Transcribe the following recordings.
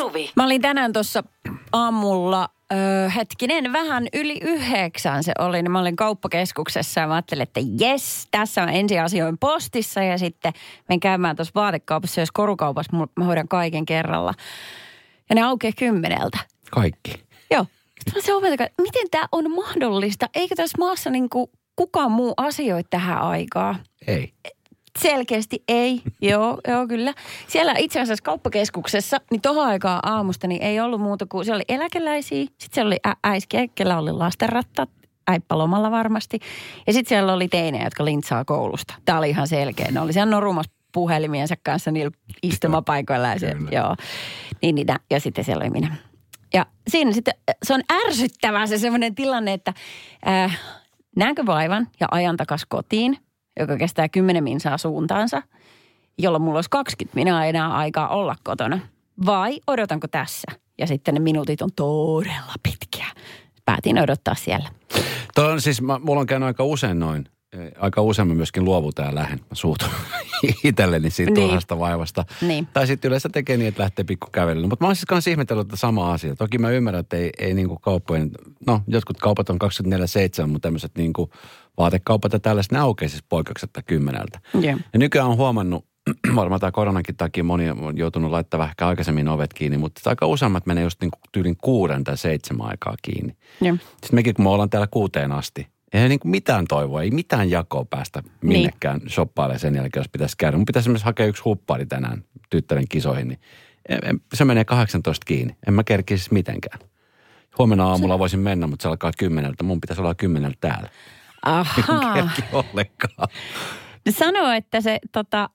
Suvi. Mä olin tänään tuossa aamulla, öö, hetkinen, vähän yli yhdeksän se oli, niin mä olin kauppakeskuksessa ja mä ajattelin, että jes, tässä mä ensin asioin postissa ja sitten menen käymään tuossa vaatekaupassa, jos korukaupassa mä hoidan kaiken kerralla. Ja ne aukeaa kymmeneltä. Kaikki. Joo. Sitten mä se opetan, miten tämä on mahdollista? Eikö tässä maassa niinku kukaan muu asioi tähän aikaan? Ei. Selkeästi ei, joo, joo kyllä. Siellä itse asiassa kauppakeskuksessa, niin tohon aikaan aamusta niin ei ollut muuta kuin, siellä oli eläkeläisiä, sitten siellä oli ä- äiskiä, kellä oli lastenrattat, äippälomalla varmasti. Ja sitten siellä oli teinejä, jotka lintsaa koulusta. Tämä oli ihan selkeä. Ne oli siellä norumassa puhelimiensa kanssa niillä istumapaikoilla ja se, joo. Niin, niin, ja sitten siellä oli minä. Ja siinä sitten, se on ärsyttävää se semmoinen tilanne, että äh, näenkö vaivan ja ajan takas kotiin, joka kestää 10 minsaa suuntaansa, jolloin mulla olisi 20 minaa enää aikaa olla kotona. Vai odotanko tässä? Ja sitten ne minuutit on todella pitkiä. Päätin odottaa siellä. Toi on siis, mä, mulla on käynyt aika usein noin. Eh, Aika usein mä myöskin luovutan ja lähden. Mä suutun itselleni siitä Niin. turhasta vaivasta. Niin. Tai sitten yleensä tekee niin, että lähtee pikku kävelyllä. Mutta mä oon siis kanssa ihmetellyt tätä samaa asiaa. Toki mä ymmärrän, että ei, ei niinku kauppojen, no jotkut kaupat on 24-7, mutta tämmöiset niinku vaatekaupat ja tällaiset, ne aukeaa siis poikkeuksetta kymmeneltä. Joo. Ja nykyään on huomannut, varmaan tämä koronankin takia moni on joutunut laittamaan ehkä aikaisemmin ovet kiinni, mutta aika useammat menee just niin tyylin kuuden tai seitsemän aikaa kiinni. Joo. Sitten mekin, kun me ollaan täällä kuuteen asti, ei niin kuin mitään toivoa, ei mitään jakoa päästä minnekään niin. shoppailemaan sen jälkeen, jos pitäisi käydä. Mun pitäisi esimerkiksi hakea yksi huppari tänään tyttären kisoihin, niin se menee 18 kiinni. En mä kerkisi mitenkään. Huomenna aamulla voisin mennä, mutta se alkaa kymmeneltä. Mun pitäisi olla kymmeneltä täällä. Ahaa. ollenkaan. Ne sanoo, että se tota,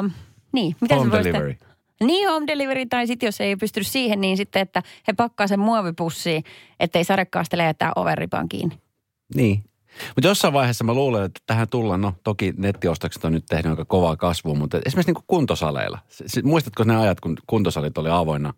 um, niin, mitä Home se delivery. Niin, home delivery, tai sitten jos ei pysty siihen, niin sitten, että he pakkaa sen muovipussiin, ettei sadekaastele jättää ovenripan kiinni. Niin. Mutta jossain vaiheessa mä luulen, että tähän tullaan, no toki nettiostokset on nyt tehnyt aika kovaa kasvua, mutta esimerkiksi niin kuin kuntosaleilla. Muistatko ne ajat, kun kuntosalit oli avoinna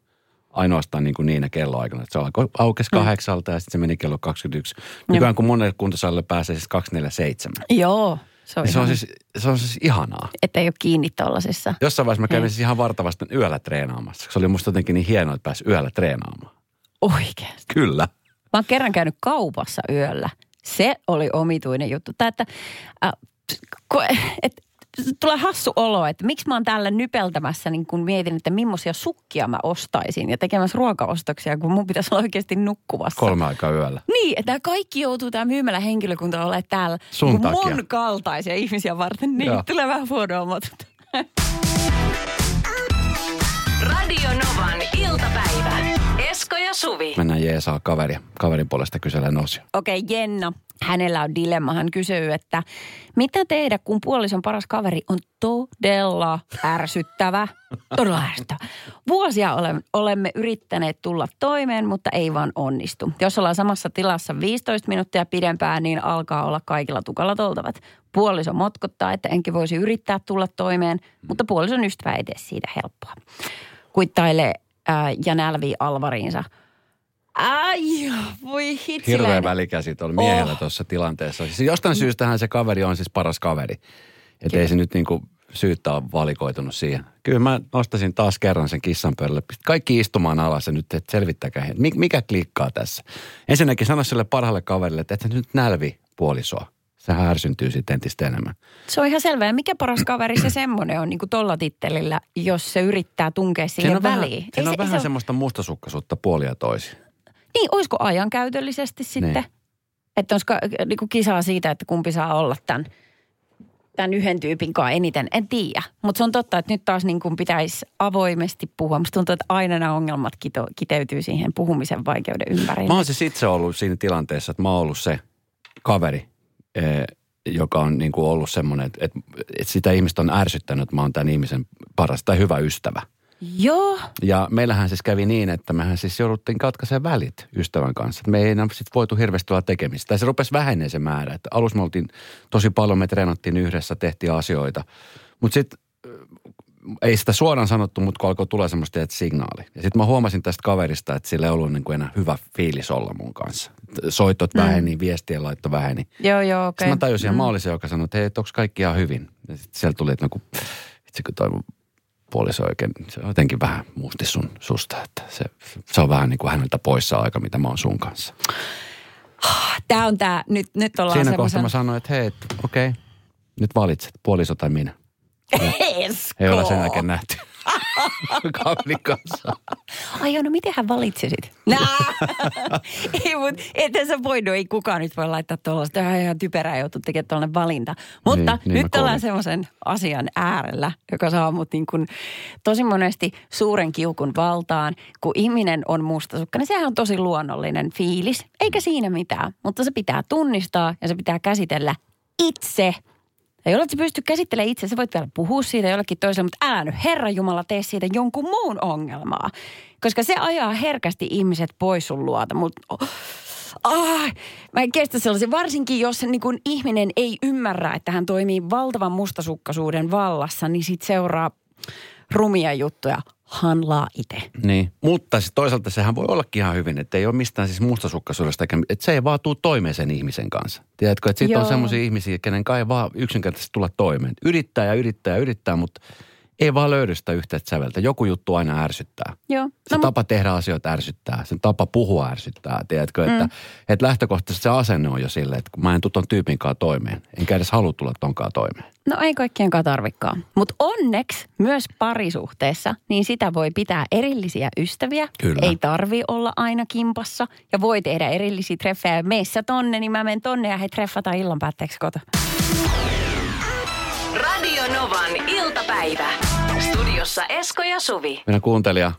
ainoastaan niin kuin niinä kelloaikana? Että se alkoi aukesi kahdeksalta ja sitten se meni kello 21. Nykyään kun monelle kuntosalille pääsee siis 247. Joo, se on, Niin se, on siis, se on siis ihanaa. että ei ole kiinni tollasissa. Jossain vaiheessa mä kävin siis ihan vartavasti yöllä treenaamassa. Se oli musta jotenkin niin hienoa, että pääsi yöllä treenaamaan. Oikeasti. Kyllä. Mä oon kerran käynyt kaupassa yöllä. Se oli omituinen juttu. Tää, että, äh, ko, et, tulee hassu olo, että miksi mä oon täällä nypeltämässä, niin kun mietin, että millaisia sukkia mä ostaisin ja tekemässä ruokaostoksia, kun mun pitäisi olla oikeasti nukkuvassa. Kolme aikaa yöllä. Niin, että kaikki joutuu tämä myymälä henkilökunta olemaan täällä Sun niin takia. mun kaltaisia ihmisiä varten. Niin, Joo. tulee vähän huonoa. Radio Novan iltapäivä. Esko ja Suvi. Mennään jeesaa kaveria. Kaverin puolesta kyselen osio. Okei, okay, Jenna. Hänellä on dilemma. Hän kysyy, että mitä tehdä, kun puolison paras kaveri on todella ärsyttävä. Todella ärsyttävä. Vuosia olemme, olemme yrittäneet tulla toimeen, mutta ei vaan onnistu. Jos ollaan samassa tilassa 15 minuuttia pidempään, niin alkaa olla kaikilla tukalla toltavat. Puoliso motkottaa, että enkin voisi yrittää tulla toimeen, mutta puolison ystävä ei tee siitä helppoa. Kuittailee ää, ja nälvii alvariinsa. Ai, voi hitsiläinen. Hirveä välikäsi tuolla miehellä Oh. tuossa tilanteessa. Siis jostain syystähän se kaveri on siis paras kaveri. Että ei se nyt niinku syyttä ole valikoitunut siihen. Kyllä mä nostasin taas kerran sen kissan pöydälle. Kaikki istumaan alas ja nyt että selvittäkää. Mikä klikkaa tässä? Ensinnäkin sano sille parhaalle kaverille, että et nyt nälvi puolisoa. Sehän ärsyntyy sitten entistä enemmän. Se on ihan selvää. Ja Mikä paras kaveri se semmoinen on niin kuin tolla tittelillä, jos se yrittää tunkea siihen on vähän, väliin? siinä on se, vähän se ole- semmoista mustasukkaisuutta puolia toisin. Niin, olisiko ajankäytöllisesti sitten? Niin. Että olisiko niin kuin kisaa siitä, että kumpi saa olla tämän, tämän yhden tyypin kanssa eniten. En tiedä. Mutta se on totta, että nyt taas niin kuin pitäisi avoimesti puhua. Musta tuntuu, että aina nämä ongelmat kito, kiteytyy siihen puhumisen vaikeuden ympärille. Mä oon siis itse ollut siinä tilanteessa, että mä oon ollut se kaveri, joka on niin kuin ollut semmoinen, että, että, että sitä ihmistä on ärsyttänyt, että mä oon tämän ihmisen paras tai hyvä ystävä. Joo. Ja meillähän siis kävi niin, että mehän siis jouduttiin katkaisemaan välit ystävän kanssa. Me ei enää sit voitu hirveästi olla tekemistä. Tai se rupesi vähenee se määrä. Että alussa me oltiin tosi paljon, me treenattiin yhdessä, tehtiin asioita. Mutta sitten ei sitä suoraan sanottu, mutta kun alkoi tulla semmoista että signaali. Ja sitten mä huomasin tästä kaverista, että sillä ei ollut niin kuin enää hyvä fiilis olla mun kanssa. Soitot mm. väheni, viestien laitto väheni. Joo, joo, okei. Sitten mä tajusin, ja mä olin se, joka sanoi, että hei, onko kaikki ihan hyvin. Ja sitten sieltä tuli, että no kun, itse kun toi mun puoliso oikein, se on jotenkin vähän musti sun susta, että se, se on vähän niin kuin häneltä poissa aika, mitä mä oon sun kanssa. Tämä on tämä, nyt, nyt ollaan Siinä kohtaa semmoisen... mä sanoin, että hei, okei, nyt valitset, puoliso tai minä. Esko! Ei olla sen jälkeen nähty. Kaverin kanssa. Ai no miten hän valitsisit? Nää. ei, mutta ethän sä voinut, ei kukaan nyt voi laittaa tuollaista. Tämä on ihan typerää joutua tekemään tuollainen valinta. Mutta Niin, niin nyt ollaan semmoisen asian äärellä, joka saa mut niin kuin tosi monesti suuren kiukun valtaan. Kun ihminen on mustasukka, niin sehän on tosi luonnollinen fiilis. Eikä siinä mitään, mutta se pitää tunnistaa ja se pitää käsitellä itse – ja jolloin sä pysty käsittelemään itse, sä voit vielä puhua siitä jollekin toiselle, mutta älä nyt Herra Jumala tee siitä jonkun muun ongelmaa. Koska se ajaa herkästi ihmiset pois sun luota. Mutta oh, ah, mä en kestä sellaisen, varsinkin jos niin kun ihminen ei ymmärrä, että hän toimii valtavan mustasukkaisuuden vallassa, niin sit seuraa rumia juttuja. Hanlaa itse. Niin, mutta siis toisaalta sehän voi ollakin ihan hyvin, että ei ole mistään siis mustasukkaisuudesta, että se ei vaan tuu toimeen sen ihmisen kanssa. Tiedätkö, että sitten on semmoisia ihmisiä, kenen kai vaan yksinkertaisesti tulla toimeen. Yrittää ja yrittää ja yrittää, mutta ei vaan löydy sitä yhteistä säveltä. Joku juttu aina ärsyttää. Joo. Se No, tapa tehdä asioita ärsyttää, sen tapa puhua ärsyttää, tiedätkö, että, mm. että lähtökohtaisesti se asenne on jo silleen, että kun mä en tuu ton tyypin kanssa toimeen, enkä edes halua tulla tonkaan toimeen. No ei kaikkienkaan tarvikaan. Mutta onneksi myös parisuhteessa, niin sitä voi pitää erillisiä ystäviä. Kyllä. Ei tarvi olla aina kimpassa. Ja voi tehdä erillisiä treffejä. Meissä tonne, niin mä menen tonne ja he treffataan illan päätteeksi kota. Radio Novan iltapäivä. Studiossa Esko ja Suvi. Meidän kuuntelija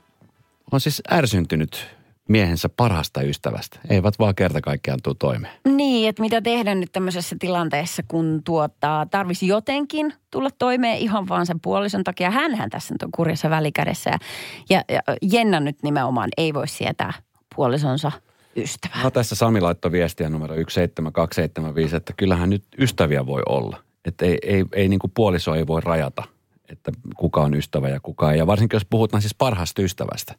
on siis ärsyntynyt miehensä parhaasta ystävästä. Eivät vaan kerta kaikkiaan tuu toimeen. Niin, että mitä tehdä nyt tämmöisessä tilanteessa, kun tuottaa, tarvisi jotenkin tulla toimeen ihan vaan sen puolison takia. Hänhän tässä nyt on kurjassa välikädessä. Ja, ja, ja Jenna nyt nimenomaan ei voi sietää puolisonsa ystävää. No tässä Sami laittoi viestiä numero 17275, että kyllähän nyt ystäviä voi olla. Että ei, ei, ei niin kuin puoliso ei voi rajata, että kuka on ystävä ja kuka ei. Ja varsinkin jos puhutaan siis parhaasta ystävästä.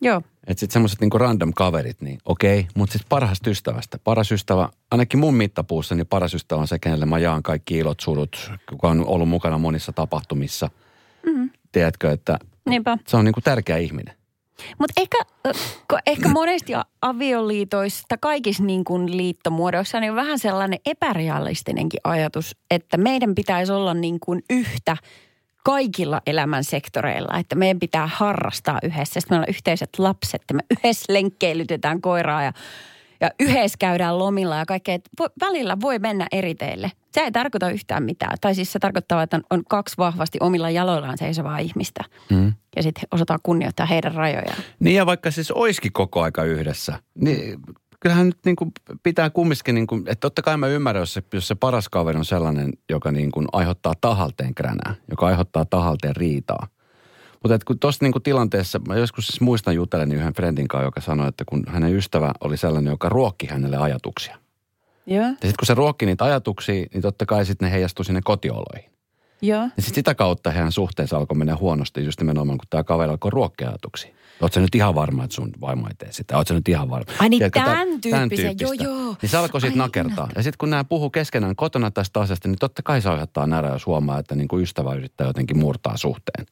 Joo. Että sitten semmoiset niinku random kaverit, niin okei, mutta sitten parhaasta ystävästä. Paras ystävä, ainakin mun mittapuussa, niin paras ystävä on se, kenelle mä jaan kaikki ilot, surut, kuka on ollut mukana monissa tapahtumissa. Mm. Tiedätkö, että Niinpä. se on niinku tärkeä ihminen. Mutta ehkä, ko- ehkä monesti avioliitoista, kaikissa niin kuin liittomuodoissa, niin on vähän sellainen epärealistinenkin ajatus, että meidän pitäisi olla niin kuin yhtä kaikilla elämän sektoreilla, että meidän pitää harrastaa yhdessä. Sitten meillä on yhteiset lapset, että me yhdessä lenkkeilytetään koiraa ja, ja yhdessä käydään lomilla ja kaikkea. Voi, välillä voi mennä eri teille. Se ei tarkoita yhtään mitään. Tai siis se tarkoittaa, että on, on kaksi vahvasti omilla jaloillaan seisovaa ihmistä. Mm. Ja sitten osataan kunnioittaa heidän rajojaan. Niin ja vaikka siis oiski koko aika yhdessä, niin kyllähän nyt niin kuin pitää kumminkin, niin kuin, että totta kai mä ymmärrän, jos se, jos se paras kaveri on sellainen, joka niin kuin aiheuttaa tahalteen kränää, joka aiheuttaa tahalteen riitaa. Mutta että kun tuossa niin tilanteessa, mä joskus siis muistan jutelleni yhden friendin kanssa, joka sanoi, että kun hänen ystävä oli sellainen, joka ruokki hänelle ajatuksia. Joo. Ja sitten kun se ruokki niitä ajatuksia, niin totta kai sitten ne heijastui sinne kotioloihin. Joo. Ja sitten sitä kautta heidän suhteensa alkoi mennä huonosti just nimenomaan, kun tämä kaveri alkoi ruokkia ajatuksia. Oletko sä nyt ihan varma, että sun vaimo ei tee sitä? Oletko sä nyt ihan varma? Ai niin, Tiedätkö, tämän tän tyyppisen, tyyppistä. joo, joo. Niin se alkoi siitä Ai nakertaa. Ja sitten kun nämä puhuu keskenään kotona tästä asiasta, niin totta kai se aiheuttaa närää, jos huomaa, että niin kuin ystävä yrittää jotenkin murtaa suhteen.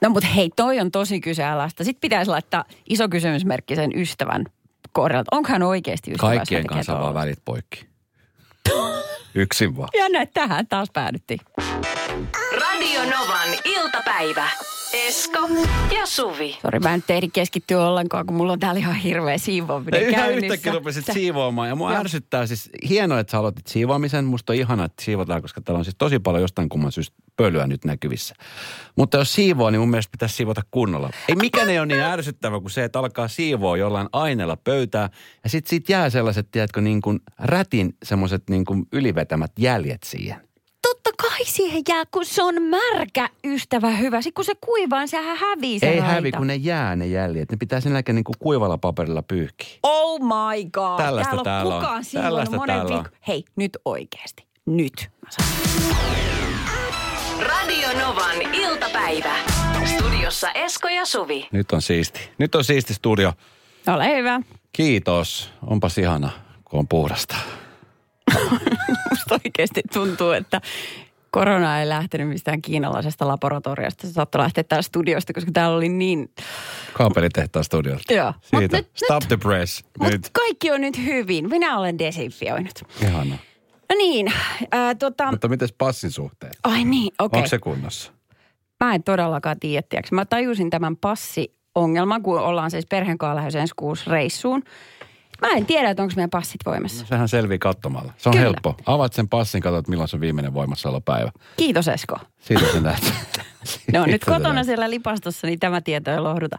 No mutta hei, toi on tosi kyseenalaista. Sitten pitäisi laittaa iso kysymysmerkki sen ystävän kohdalta. Onko hän oikeasti ystävä? Kaikkien kanssa vaan välit poikki. Yksin vaan. Ja näin tähän taas päädyttiin. Radio Novan iltapäivä. Esko ja Suvi. Sori, mä en nyt ehdi keskittyä ollenkaan, kun mulla on täällä ihan hirveä siivoaminen yhä käynnissä. yhtäkkiä rupesit siivoamaan. Ja mua Joo. ärsyttää siis, hienoa, että sä aloitit siivoamisen. Musta on ihana, että siivotaan, koska täällä on siis tosi paljon jostain kumman syystä pölyä nyt näkyvissä. Mutta jos siivoo, niin mun mielestä pitäisi siivota kunnolla. Ei mikään ei ole niin ärsyttävä kuin se, että alkaa siivoa jollain aineella pöytää. Ja sit siitä jää sellaiset, tiedätkö, niin kuin rätin semmoiset niin kuin ylivetämät jäljet siihen. Totta kai siihen jää, kun se on märkä ystävä hyvä. Sitten kun se kuivaa, niin sehän hävii se ei raita. hävi, kun ne jää ne jäljet. Ne pitää sen jälkeen niin kuin kuivalla paperilla pyyhkiä. Oh my god. Tällaista täällä täällä on on. kukaan monen täällä on. viikon. Hei, nyt oikeasti. Nyt. Radio Novan iltapäivä. Studiossa Esko ja Suvi. Nyt on siisti. Nyt on siisti studio. Ole hyvä. Kiitos. Onpas ihana, kun on puhdasta. Musta oikeasti tuntuu, että Korona ei lähtenyt mistään kiinalaisesta laboratoriosta. Se saattoi lähteä täältä studiosta, koska täällä oli niin... Kaapelitehtaan studiolta. Joo. Siitä. nyt- Stop the press. Nyt. kaikki on nyt hyvin. Minä olen desinfioinut. Ihana. No niin, ää, tota... Mutta miten passin suhteen? Ai niin, okei. Onko se kunnossa? Mä en todellakaan tiedä. Mä tajusin tämän passiongelman, kun ollaan siis perheen kanssa lähdössä ensi kuussa reissuun. Mä en tiedä, että onko meidän passit voimassa. Sehän selvii katsomalla. Se on Kyllä. helppo. Avaat sen passin, katsot milloin se on viimeinen voimassaolopäivä. Kiitos Esko. Siitä se näet. Ne on nyt kotona näet. siellä lipastossa, niin tämä tieto ei lohduta.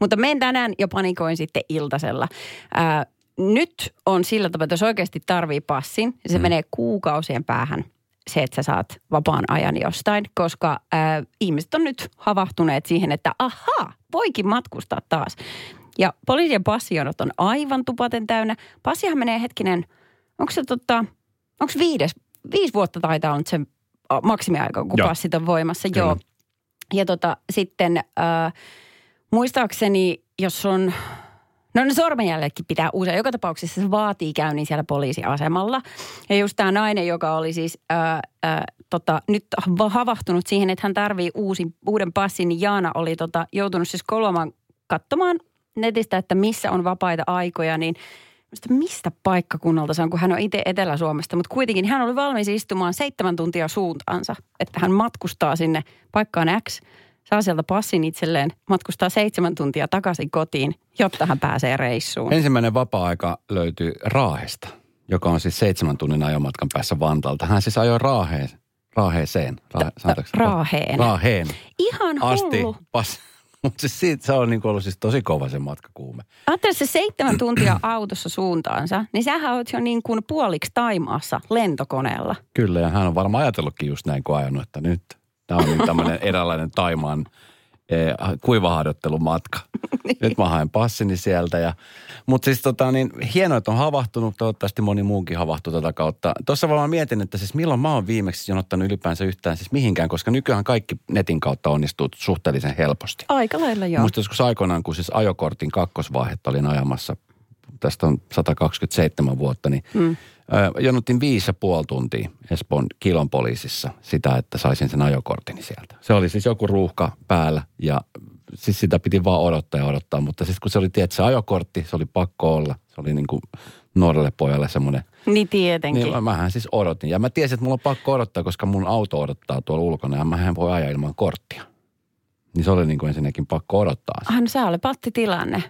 Mutta men tänään jo panikoin sitten iltasella. Ää, nyt on sillä tavalla, että jos oikeasti tarvii passin, niin se mm. menee kuukausien päähän se, että sä saat vapaan ajan jostain, koska ää, ihmiset on nyt havahtuneet siihen, että aha, voikin matkustaa taas. Ja poliisien passionot on aivan tupaten täynnä. Passihan menee hetkinen, onko se tota, onko viides, viisi vuotta taitaa olla nyt se a, maksimiaika, kun Joo. passit on voimassa. Kyllä. Joo. Ja tota, sitten äh, muistaakseni, jos on, no ne sormenjäljetkin pitää usein. Joka tapauksessa se vaatii käynnin siellä poliisiasemalla. Ja just tämä nainen, joka oli siis äh, äh, tota, nyt ha- havahtunut siihen, että hän tarvii uusi, uuden passin, niin Jaana oli tota, joutunut siis kolmaan katsomaan netistä, että missä on vapaita aikoja, niin mistä paikkakunnalta se on, kun hän on itse Etelä-Suomesta, mutta kuitenkin hän oli valmis istumaan seitsemän tuntia suuntaansa, että hän matkustaa sinne paikkaan X, saa sieltä passin itselleen, matkustaa seitsemän tuntia takaisin kotiin, jotta hän pääsee reissuun. Ensimmäinen vapaa-aika löytyy Raahesta, joka on siis seitsemän tunnin ajomatkan päässä Vantaalta. Hän siis ajoi Raaheen, Raaheeseen. Raaheen. Raaheen. Ihan Asti. hullu. Pas, mutta siis siitä, se on niin ollut siis tosi kova se matkakuume. Ajattele se seitsemän tuntia autossa suuntaansa, niin sähän oot jo niin kuin puoliksi Taimaassa lentokoneella. Kyllä, ja hän on varmaan ajatellutkin just näin, kun ajanut, että nyt tämä on niin tämmöinen eräänlainen Taimaan kuivaharjoittelumatka. Nyt mä haen passini sieltä. Ja, mutta siis tota, niin, hienoa, että on havahtunut. Toivottavasti moni muukin havahtuu tätä kautta. Tuossa vaan mietin, että siis milloin mä oon viimeksi jonottanut ylipäänsä yhtään siis mihinkään, koska nykyään kaikki netin kautta onnistuu suhteellisen helposti. Aika lailla joo. Muista joskus aikoinaan, kun siis ajokortin kakkosvaihetta olin ajamassa, tästä on 127 vuotta, niin mm. Jonottiin viisi ja puoli tuntia Espoon kilon poliisissa sitä, että saisin sen ajokortini sieltä. Se oli siis joku ruuhka päällä ja siis sitä piti vaan odottaa ja odottaa, mutta siis kun se oli tietysti se ajokortti, se oli pakko olla. Se oli niin kuin nuorelle pojalle semmoinen Niin tietenkin. niin mä- mähän siis odotin. Ja mä tiesin, että mulla on pakko odottaa, koska mun auto odottaa tuolla ulkona ja mähän voi ajaa ilman korttia. Niin se oli niin kuin ensinnäkin pakko odottaa. Ah, no se oli pattitilanne.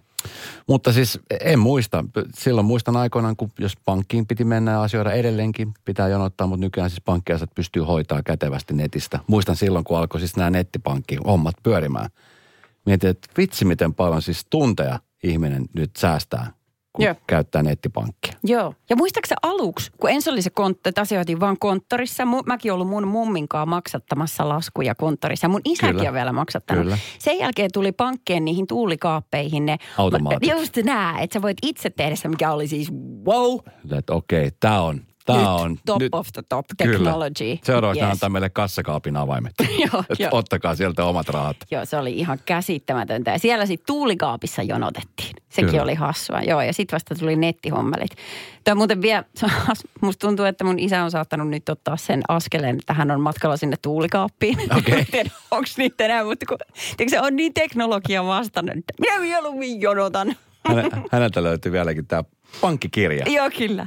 Mutta siis en muista. Silloin muistan aikoinaan, kun jos pankkiin piti mennä ja asioida edelleenkin, pitää jonottaa, mutta nykyään siis pankkiasiat pystyy hoitaa kätevästi netistä. Muistan silloin, kun alkoi siis nämä nettipankki-hommat pyörimään. Mietin, että vitsi miten paljon siis tunteja ihminen nyt säästää, kun Joo. käyttää nettipankkia. Joo. Ja muistaakseni aluksi, kun ensin oli se kontto, että asioitiin vaan konttorissa. Mu, mäkin ollut mun mumminkaan maksattamassa laskuja konttorissa. Mun isäkin Kyllä. on vielä maksattanut. Kyllä. Sen jälkeen tuli pankkien niihin tuulikaappeihin ne... Automaatit. Just nää, että sä voit itse tehdä se, mikä oli siis wow. Että okei, tämä on, tämä nyt on. top nyt, of the top Kyllä. technology. Seuraavaksi Yes. antaa meille kassakaapin avaimet. Joo, joo. Ottakaa sieltä omat rahat. Joo, se oli ihan käsittämätöntä. Ja siellä sitten tuulikaapissa jonotettiin. Sekin Kyllä. oli hassua. Joo, ja sitten vasta tuli nettihommelit. Tämä muuten vielä, musta tuntuu, että mun isä on saattanut nyt ottaa sen askeleen, että hän on matkalla sinne tuulikaappiin. Okei. En tiedä, onko niitä enää, mutta kun, se on niin teknologian vastainen, että minä mieluummin jonotan. Häne, häneltä löytyy vieläkin tämä pankkikirja. Joo, kyllä.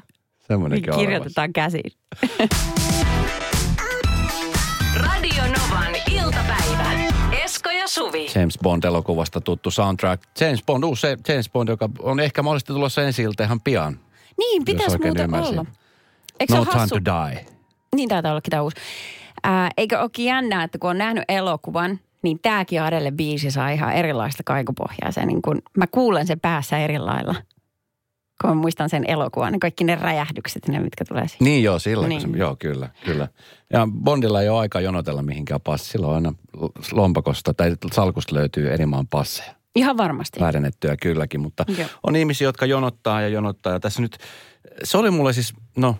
Niin Semmoinenkin on olemassa. kirjoitetaan käsiin. Radio Novan iltapäivä. Esko ja Suvi. James Bond-elokuvasta tuttu soundtrack. James Bond, uusi James Bond, joka on ehkä mahdollisesti tulossa ensi ilta ihan pian. Niin, pitäisi muuten ymmärsin. olla. Eikö No time hassu? to die. Niin taitaa ollakin tämä uusi. Ää, eikö olekin jännää, että kun on nähnyt elokuvan, niin tämäkin Adele biisi saa ihan erilaista kaikupohjaa. Se niin kun, mä kuulen sen päässä eri lailla. Kun mä muistan sen elokuvan, niin kaikki ne räjähdykset, ne mitkä tulee siihen. Niin joo, sillä Niin. niin. joo, kyllä, kyllä. Ja Bondilla ei ole aika jonotella mihinkään passi. Sillä on aina lompakosta tai salkusta löytyy eri maan passeja. Ihan varmasti. Väärennettyä kylläkin, mutta Joo. on ihmisiä, jotka jonottaa ja jonottaa. Ja tässä nyt, se oli mulle siis, no,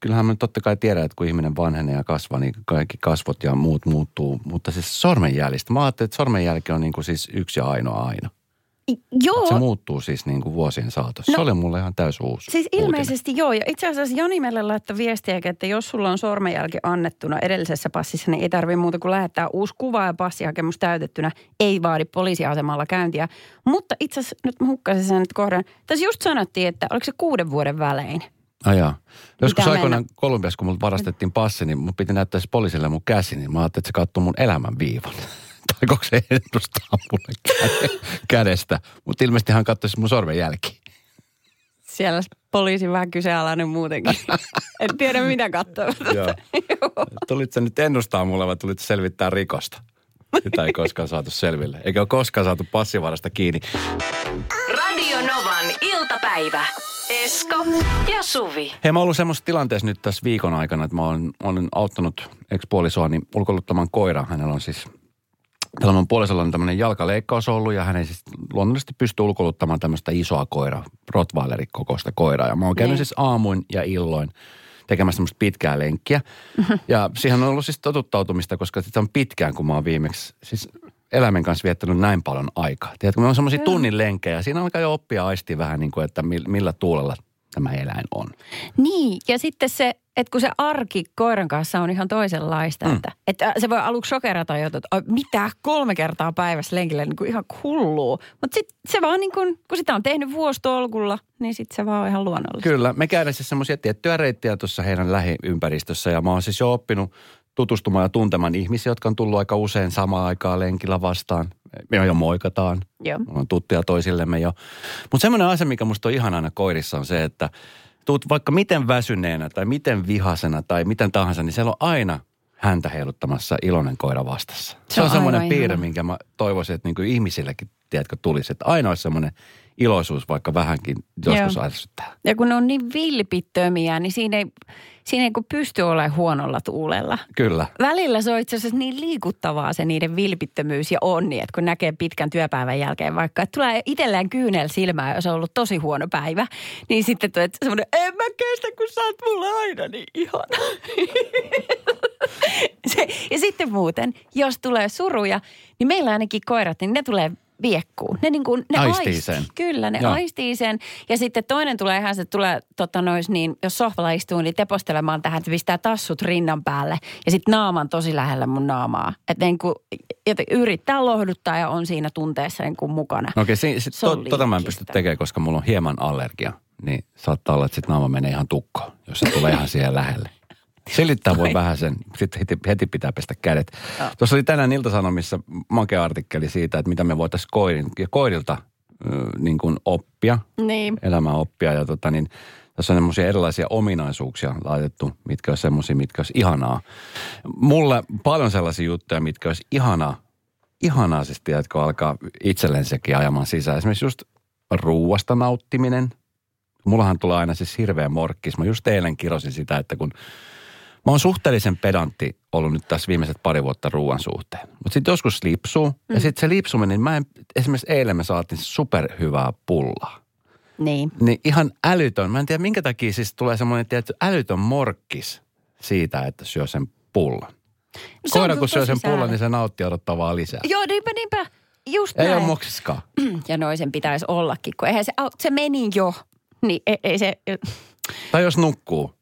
kyllähän mä totta kai tiedän, että kun ihminen vanhenee ja kasvaa, niin kaikki kasvot ja muut muuttuu. Mutta siis sormenjäljistä. Mä ajattelin, että sormenjälki on niin kuin siis yksi ja ainoa aina. Joo, Se muuttuu siis niin kuin vuosien saatossa. No- se oli mulle ihan täys uusi Siis uutinen. ilmeisesti joo. Ja itse asiassa Joni meille laittoi viestiä, että jos sulla on sormenjälki annettuna edellisessä passissa, niin ei tarvitse muuta kuin lähettää uusi kuva ja passihakemus täytettynä. Ei vaadi poliisiasemalla käyntiä. Mutta itse asiassa nyt mä hukkasin sen nyt kohdan. Tässä just sanottiin, että oliko se kuuden vuoden välein. Ajaa. Joskus Pitää aikoinaan mennä. Kolumbiassa, kun multa varastettiin passi, niin mun piti näyttää poliisille mun käsi, niin mä ajattelin, että se katsoo mun elämän viivan. Onko se ennustaa mulle käde- kädestä. Mutta ilmeisesti hän katsoi mun sormenjälki. Siellä poliisi vähän kyseenalainen muutenkin. en tiedä mitä katsoa. Joo. Tulit sä nyt ennustaa mulle vai tulit selvittää rikosta? Sitä ei koskaan saatu selville. Eikä ole koskaan saatu passivarasta kiinni. Radio Novan iltapäivä. Esko ja Suvi. Hei, mä oon ollut semmoisessa tilanteessa nyt tässä viikon aikana, että mä oon, olen auttanut ex-puolisoani ulkoiluttamaan koiraa. Hänellä on siis, tällä puolisolla on tämmöinen jalkaleikkaus ollut ja hän ei siis luonnollisesti pysty ulkoiluttamaan tämmöistä isoa koiraa, rottweilerin kokoista koiraa. Ja mä oon käynyt Niin. siis aamuin ja illoin tekemässä semmoista pitkää lenkkiä. Ja siihen on ollut siis totuttautumista, koska sitä on pitkään, kun mä oon viimeksi siis eläimen kanssa viettänyt näin paljon aikaa. Tiedätkö, me on semmoisia tunnin lenkkejä. Siinä alkaa jo oppia aistia vähän niin kuin, että mil- millä tuulella tämä eläin on. Niin, ja sitten se, että kun se arki koiran kanssa on ihan toisenlaista, mm. että, että se voi aluksi shokerata jo, että "Ai, mitä kolme kertaa päivässä lenkillä, niin kuin ihan hullua. Mutta sitten se vaan niin kuin, kun sitä on tehnyt vuositolkulla, niin sitten se vaan on ihan luonnollista. Kyllä, me käydään siis semmoisia tiettyjä reittejä tuossa heidän lähiympäristössä ja mä oon siis jo oppinut tutustumaan ja tuntemaan ihmisiä, jotka on tullut aika usein samaan aikaan lenkillä vastaan. Me jo moikataan, Joo. me on tuttuja toisillemme jo. Mutta semmoinen asia, mikä musta on ihan aina koirissa on se, että tuut vaikka miten väsyneenä tai miten vihasena tai miten tahansa, niin siellä on aina häntä heiluttamassa iloinen koira vastassa. Se, Se on on semmoinen piirre, ihana. minkä mä toivoisin, että niinku ihmisillekin, tiedätkö, tulisi. Että aina olisi semmoinen iloisuus, vaikka vähänkin joskus Joo. ärsyttää. Ja kun ne on niin vilpittömiä, niin siinä ei, siinä ei kun pysty olemaan huonolla tuulella. Kyllä. Välillä se on itse asiassa niin liikuttavaa se niiden vilpittömyys ja onni, että kun näkee pitkän työpäivän jälkeen vaikka, että tulee itselleen kyynel silmään, jos on ollut tosi huono päivä, niin sitten tulee semmoinen, en mä kestä, kun sä oot mulla aina niin ihana. se, ja sitten muuten, jos tulee suruja, niin meillä ainakin koirat, niin ne tulee viekkuun. Ne, niin kuin, ne Aistii sen. Kyllä, ne Joo. aistii sen. Ja sitten toinen tulee ihan se, tulee tota nois, niin, jos sohvalla istuu, niin tepostelemaan tähän, että pistää tassut rinnan päälle. Ja sitten naaman tosi lähellä mun naamaa. Että niin kuin, joten yrittää lohduttaa ja on siinä tunteessa niin kuin mukana. No okei, si, on to, tota mä en pysty tekemään, koska mulla on hieman allergia. Niin saattaa olla, että sit naama menee ihan tukkoon, jos se tulee ihan siihen lähelle. Selittää voi vähän sen, sitten heti, heti pitää pestä kädet. Joo. Tuossa oli tänään Ilta-Sanomissa makea artikkeli siitä, että mitä me voitaisiin koirin, ja koirilta niin kuin oppia, Niin. elämää oppia. Ja tota niin, tässä on semmoisia erilaisia ominaisuuksia laitettu, mitkä olisi semmoisia, mitkä olisi ihanaa. Mulle paljon sellaisia juttuja, mitkä olisi ihanaa, ihanaa siis tiedätkö, alkaa itsellensäkin ajamaan sisään. Esimerkiksi just ruuasta nauttiminen. Mullahan tulee aina siis hirveä morkkis. Mä just eilen kirosin sitä, että kun mä oon suhteellisen pedantti ollut nyt tässä viimeiset pari vuotta ruoan suhteen. Mutta sitten joskus lipsuu. Mm. Ja sitten se lipsuminen, niin mä en, esimerkiksi eilen me saatiin superhyvää pullaa Niin. niin ihan älytön. Mä en tiedä, minkä takia siis tulee semmoinen tietty älytön morkkis siitä, että syö sen pullon. se on Koira, kun syö sen sääli. niin se nauttii odottaa vaan lisää. Joo, niinpä, niinpä. Just Ei näin. ole moksiskaan. Ja noisen pitäisi ollakin, kun eihän se, se meni jo. Niin ei, ei se, Tai jos nukkuu,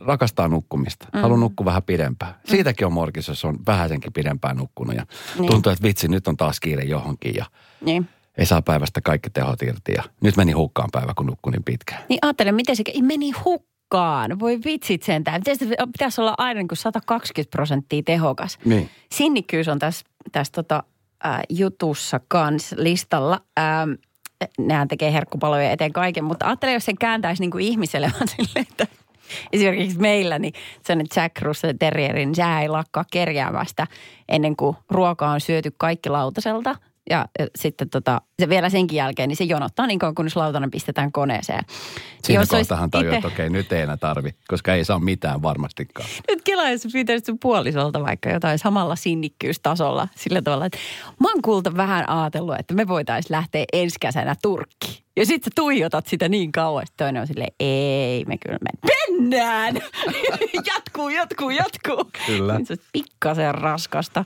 rakastaa nukkumista, mm. haluaa nukkua vähän pidempään. Siitäkin on morkis, jos on vähäisenkin pidempään nukkunut ja Niin. tuntuu, että vitsi, nyt on taas kiire johonkin ja niin. ei saa päivästä kaikki tehot irti ja nyt meni hukkaan päivä, kun nukkui niin pitkään. Niin ajattele, miten se ei meni hukkaan. Voi vitsit sentään. Miten se pitäisi olla aina niin kuin 120 prosenttia tehokas. Niin. Sinnikkyys on tässä, tässä tota, ä, jutussa kans listalla. Ähm, nehän tekee herkkupaloja eteen kaiken, mutta ajattele, jos sen kääntäisi niin kuin ihmiselle vaan silleen, että esimerkiksi meillä, niin sellainen Jack Russell Terrieri, niin sehän ei lakkaa kerjäämästä ennen kuin ruoka on syöty kaikki lautaselta. Ja sitten tota, se vielä senkin jälkeen, niin se jonottaa niin kauan, kunnes lautanen pistetään koneeseen. Siinä Jos kohtahan tajuaa, ite- että okei, nyt ei enää tarvi, koska ei saa mitään varmastikaan. Nyt Kela, jos sä pyytäisit sun puolisolta vaikka jotain samalla sinnikkyystasolla sillä tavalla, että mä oon kuulta vähän ajatellut, että me voitaisiin lähteä ensi kesänä Turkkiin. Ja sit sä tuijotat sitä niin kauan, että toinen on silleen, ei me kyllä men- mennään. jatkuu, jatkuu, jatkuu. Kyllä. Se on pikkasen raskasta.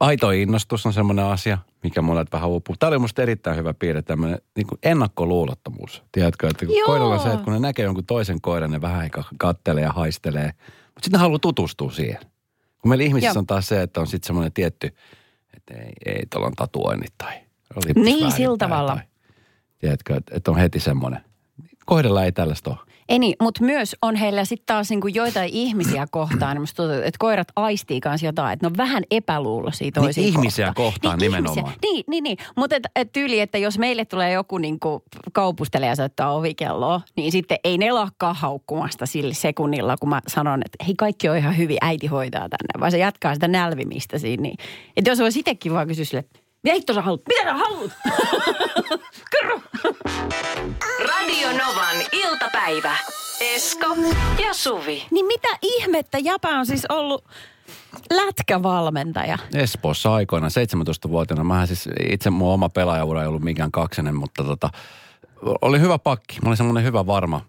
Aito innostus on semmoinen asia, mikä monet vähän uupuu. Tämä oli musta erittäin hyvä piirre, tämmöinen niin kuin ennakkoluulottomuus. Tiedätkö, että kun koiralla on se, että kun ne näkee jonkun toisen koiran, ne vähän kattelee ja haistelee. Mutta sitten ne haluaa tutustua siihen. Kun meillä ihmisissä Joo. on taas se, että on sitten semmoinen tietty, että ei, ei tuolla on tatuoinnit tai Niin, sillä tavalla. Tai, tiedätkö, että, että on heti semmoinen. Kohdella ei tällaista ole. Ei niin, mutta myös on heillä sitten taas niinku joitain ihmisiä kohtaan, niin tuntuu, että koirat aistii kanssa jotain, että ne on vähän epäluuloisia toisiin Niin ihmisiä kohtaan. kohtaan niin, nimenomaan. Ihmisiä. Niin, niin, niin. mutta et, et tyyli, että jos meille tulee joku niinku kaupustelija ja soittaa ovikelloa, niin sitten ei ne lakkaa haukkumasta sillä sekunnilla, kun mä sanon, että hei kaikki on ihan hyvin, äiti hoitaa tänne, vaan se jatkaa sitä nälvimistä siinä. Niin. Että jos voisi itsekin vaan kysyä sille, että mitä hitto sä haluat? Mitä sä haluat? Kerro! Radio Novan iltapäivä. Esko ja Suvi. Niin mitä ihmettä, Japa on siis ollut lätkävalmentaja. Espoossa aikoina 17-vuotiaana. Mä siis itse mun oma pelaajaura ei ollut mikään kaksenen, mutta tota, oli hyvä pakki. Mä olin semmoinen hyvä varma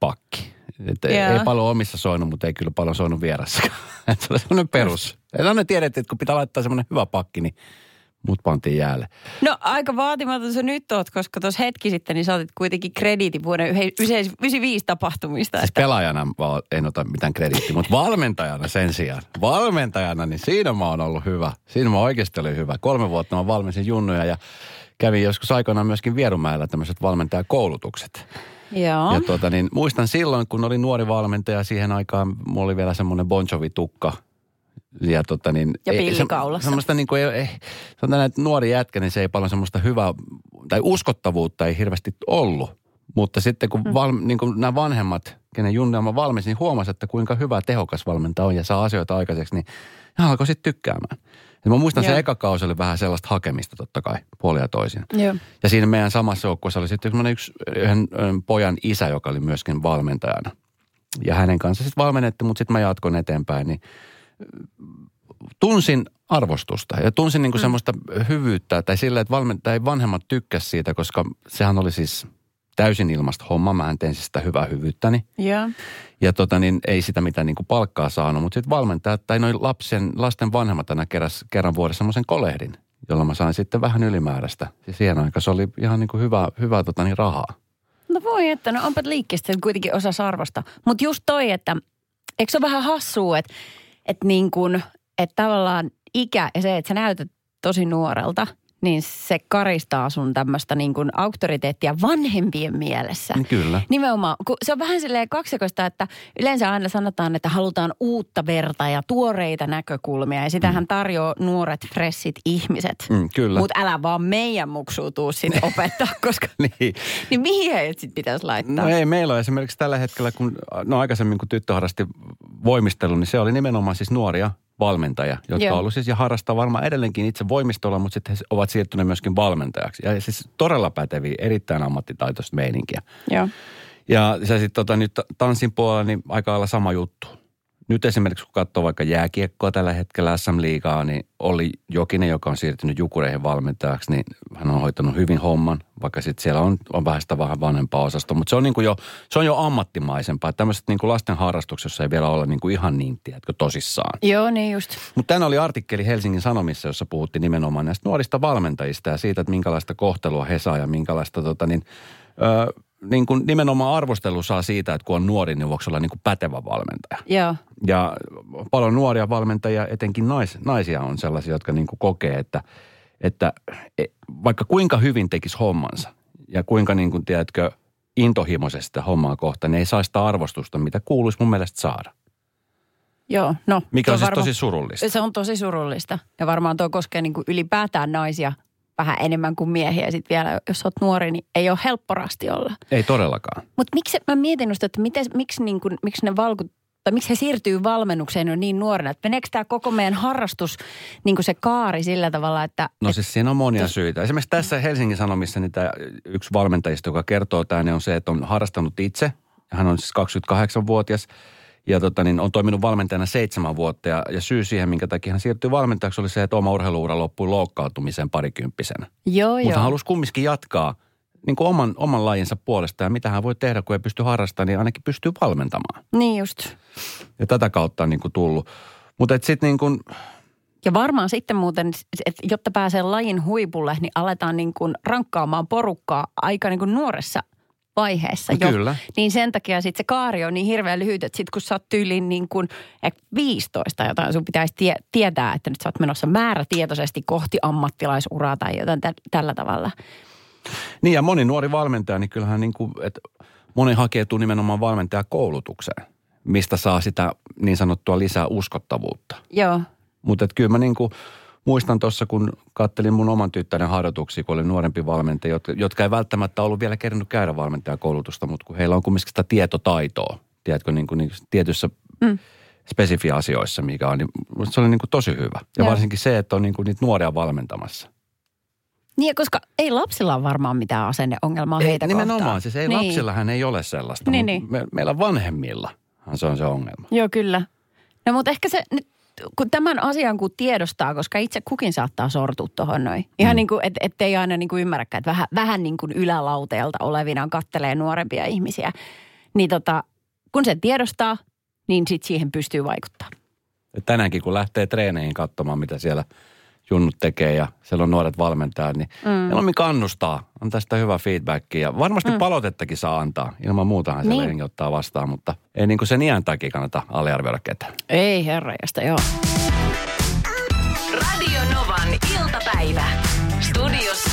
pakki. Et ei, Joo. ei paljon omissa soinut, mutta ei kyllä paljon soinut vieressä. Se oli semmoinen perus. Ja ne tiedettiin, että kun pitää laittaa semmoinen hyvä pakki, niin mut pantiin jäälle. No aika vaatimaton sä nyt oot, koska tuossa hetki sitten niin saatit kuitenkin krediitin vuoden 95 tapahtumista. Siis Että, pelaajana en ota mitään krediittiä, mutta valmentajana sen sijaan. Valmentajana, niin siinä mä oon ollut hyvä. Siinä mä oikeasti olin hyvä. Kolme vuotta mä valmensin junnuja ja kävin joskus aikoinaan myöskin Vierumäellä tämmöiset valmentajakoulutukset. joo. Ja tuota, niin muistan silloin, kun olin nuori valmentaja, siihen aikaan mulla oli vielä semmoinen Bon Jovi-tukka. Ja, tota, niin, Ja ei- pilli se-. Semmoista niin kuin, ei, ei, sanotaan, että nuori jätkä, niin se ei paljon semmoista hyvää, tai uskottavuutta ei hirveästi ollut. Mutta sitten kun, Mm. val, niin kuin nämä vanhemmat, kenen junnia mä valmensin, niin huomasi, että kuinka hyvä tehokas valmentaja on ja saa asioita aikaiseksi, niin hän alkoi sitten tykkäämään. Ja mä muistan, Joo. se eka kausi oli vähän sellaista hakemista totta kai, puolia ja toisin. Joo. Ja siinä meidän samassa joukkueessa oli sitten yksi yhden ö, pojan isä, joka oli myöskin valmentajana. Ja hänen kanssa sitten valmennettiin, mutta sitten mä jatkoin eteenpäin, niin tunsin arvostusta ja tunsin niinku semmoista hyvyyttä, tai sillä, että valmentaja ei vanhemmat tykkäs siitä, koska sehän oli siis täysin ilmasta homma. Mä tein siis sitä hyvää hyvyyttäni. Joo. Ja tota niin, ei sitä mitään niin kuin palkkaa saanut, mutta sitten valmentajat tai noin lapsen, lasten vanhemmat aina keräs kerran vuodessa semmoisen kolehdin, jolla mä sain sitten vähän ylimääräistä. Ja siihen aikaan se oli ihan niin kuin hyvä, hyvä tota niin, rahaa. No voi että, no onpa liikkeestä kuitenkin osa arvosta. Mutta just toi, että eikö se ole vähän hassua, että, että niin kuin, että tavallaan ikä ja se, että sä näytät tosi nuorelta, niin se karistaa sun tämmöistä niin kuin auktoriteettia vanhempien mielessä. Niin kyllä. Nimenomaan, kun se on vähän silleen kaksikoista, että yleensä aina sanotaan, että halutaan uutta verta ja tuoreita näkökulmia. Ja sitähän tarjoaa nuoret, fressit ihmiset. Mm, kyllä. Mutta älä vaan meidän muksuu tuu sinne opettaa, koska niin. niin mihin heidät sitten pitäisi laittaa? No ei, meillä on esimerkiksi tällä hetkellä, kun no aikaisemmin kun tyttö harrasti voimistelun, niin se oli nimenomaan siis nuoria valmentajia, jotka Joo. on ollut siis ja harrastaa varmaan edelleenkin itse voimistolla, mutta sitten he ovat siirtyneet myöskin valmentajaksi. Ja siis todella päteviä, erittäin ammattitaitoista meininkiä. Joo. Ja se sitten tota, nyt tanssin puolella, niin aika lailla sama juttu. Nyt esimerkiksi kun katsoo vaikka jääkiekkoa tällä hetkellä SM-liigaa, niin oli Jokinen, joka on siirtynyt Jukureihin valmentajaksi, niin hän on hoitanut hyvin homman, vaikka sitten siellä on, on vähän sitä vähän vanhempaa osastoa. Mutta se on, niin kuin jo, se on jo ammattimaisempaa. Tämmöiset niin kuin lasten harrastuksessa ei vielä ole niin kuin ihan niin, tiedätkö, tosissaan. Joo, niin just. Mutta tänään oli artikkeli Helsingin Sanomissa, jossa puhuttiin nimenomaan näistä nuorista valmentajista ja siitä, että minkälaista kohtelua he saa ja minkälaista tota niin, ö, niin kuin nimenomaan arvostelu saa siitä, että kun on nuori, niin voiko olla niin kuin pätevä valmentaja. Joo. Ja paljon nuoria valmentajia, etenkin nais, naisia on sellaisia, jotka niin kuin kokee, että, että e- vaikka kuinka hyvin tekisi hommansa ja kuinka niin kuin, tiedätkö, intohimoisesti sitä hommaa kohtaan, niin ei saa sitä arvostusta, mitä kuuluisi mun mielestä saada. Joo, no. Mikä on siis varma- tosi surullista. Se on tosi surullista. Ja varmaan tuo koskee niin kuin ylipäätään naisia vähän enemmän kuin miehiä. Sitten vielä, jos olet nuori, niin ei ole helppo rasti olla. Ei todellakaan. Mutta miksi, mä mietin just, että miten, miksi, niin kuin, miksi ne valkut, tai miksi he siirtyy valmennukseen jo niin nuorena? Että meneekö tämä koko meidän harrastus, niin kuin se kaari sillä tavalla, että... No siis siinä on monia syitä. Esimerkiksi tässä Helsingin Sanomissa niin tämä yksi valmentajista, joka kertoo tänne, on se, että on harrastanut itse. Hän on siis 28-vuotias ja tota, niin on toiminut valmentajana seitsemän vuotta. Ja, ja syy siihen, minkä takia hän siirtyi valmentajaksi, oli se, että oma urheiluura loppui loukkaantumiseen parikymppisenä. Joo, Mutta hän halusi kumminkin jatkaa niin kuin oman, oman lajinsa puolesta. Ja mitä hän voi tehdä, kun ei pysty harrastamaan, niin ainakin pystyy valmentamaan. Niin just. Ja tätä kautta on niin kuin tullut. Mutta sitten niin kuin, Ja varmaan sitten muuten, että jotta pääsee lajin huipulle, niin aletaan niin kuin rankkaamaan porukkaa aika niin kuin nuoressa vaiheessa jo. Kyllä. Niin sen takia sitten se kaari on niin hirveän lyhyt, että sitten kun sä oot tyyliin niin kuin 15 tai jotain, sun pitäisi tie- tietää, että nyt sä oot menossa määrätietoisesti kohti ammattilaisuraa tai jotain tä- tällä tavalla. Niin ja moni nuori valmentaja, niin kyllähän niin kuin, että moni hakeutuu nimenomaan valmentajakoulutukseen, mistä saa sitä niin sanottua lisää uskottavuutta. Joo. Mutta kyllä mä niin kuin muistan tuossa, kun kattelin mun oman tyttären harjoituksia, kun oli nuorempi valmentaja, jotka, ei välttämättä ollut vielä kerännyt käydä valmentajakoulutusta, mutta kun heillä on kumminkin sitä tietotaitoa, tiedätkö, niin kuin, niin tietyissä mm. spesifiasioissa, mikä on, niin se oli niin kuin tosi hyvä. Ja Joo. varsinkin se, että on niin kuin niitä nuoria valmentamassa. Niin, koska ei lapsilla ole varmaan mitään asenneongelmaa heitä nimenomaan, kohtaan. siis ei niin. lapsillahan ei ole sellaista, Niin, mutta niin. Me, meillä vanhemmillahan se on se ongelma. Joo, kyllä. No mutta ehkä se, nyt, kun tämän asian kun tiedostaa, koska itse kukin saattaa sortua tuohon noin. Ihan mm. niin kuin, et, ettei aina niin kuin ymmärräkään, että vähän, vähän niin kuin ylälauteelta olevinaan kattelee nuorempia ihmisiä. Niin tota, kun se tiedostaa, niin sit siihen pystyy vaikuttaa. Tänäänkin kun lähtee treeneihin katsomaan, mitä siellä junnut tekee ja siellä on nuoret valmentajat, niin mm. mieluummin kannustaa. On tästä hyvä feedback ja varmasti mm. palautettakin saa antaa. Ilman muutahan siellä Niin. ottaa vastaan, mutta ei niin kuin sen iän takia kannata aliarvioida ketään. Ei herrajasta, joo. Radio Novan iltapäivä. Studiossa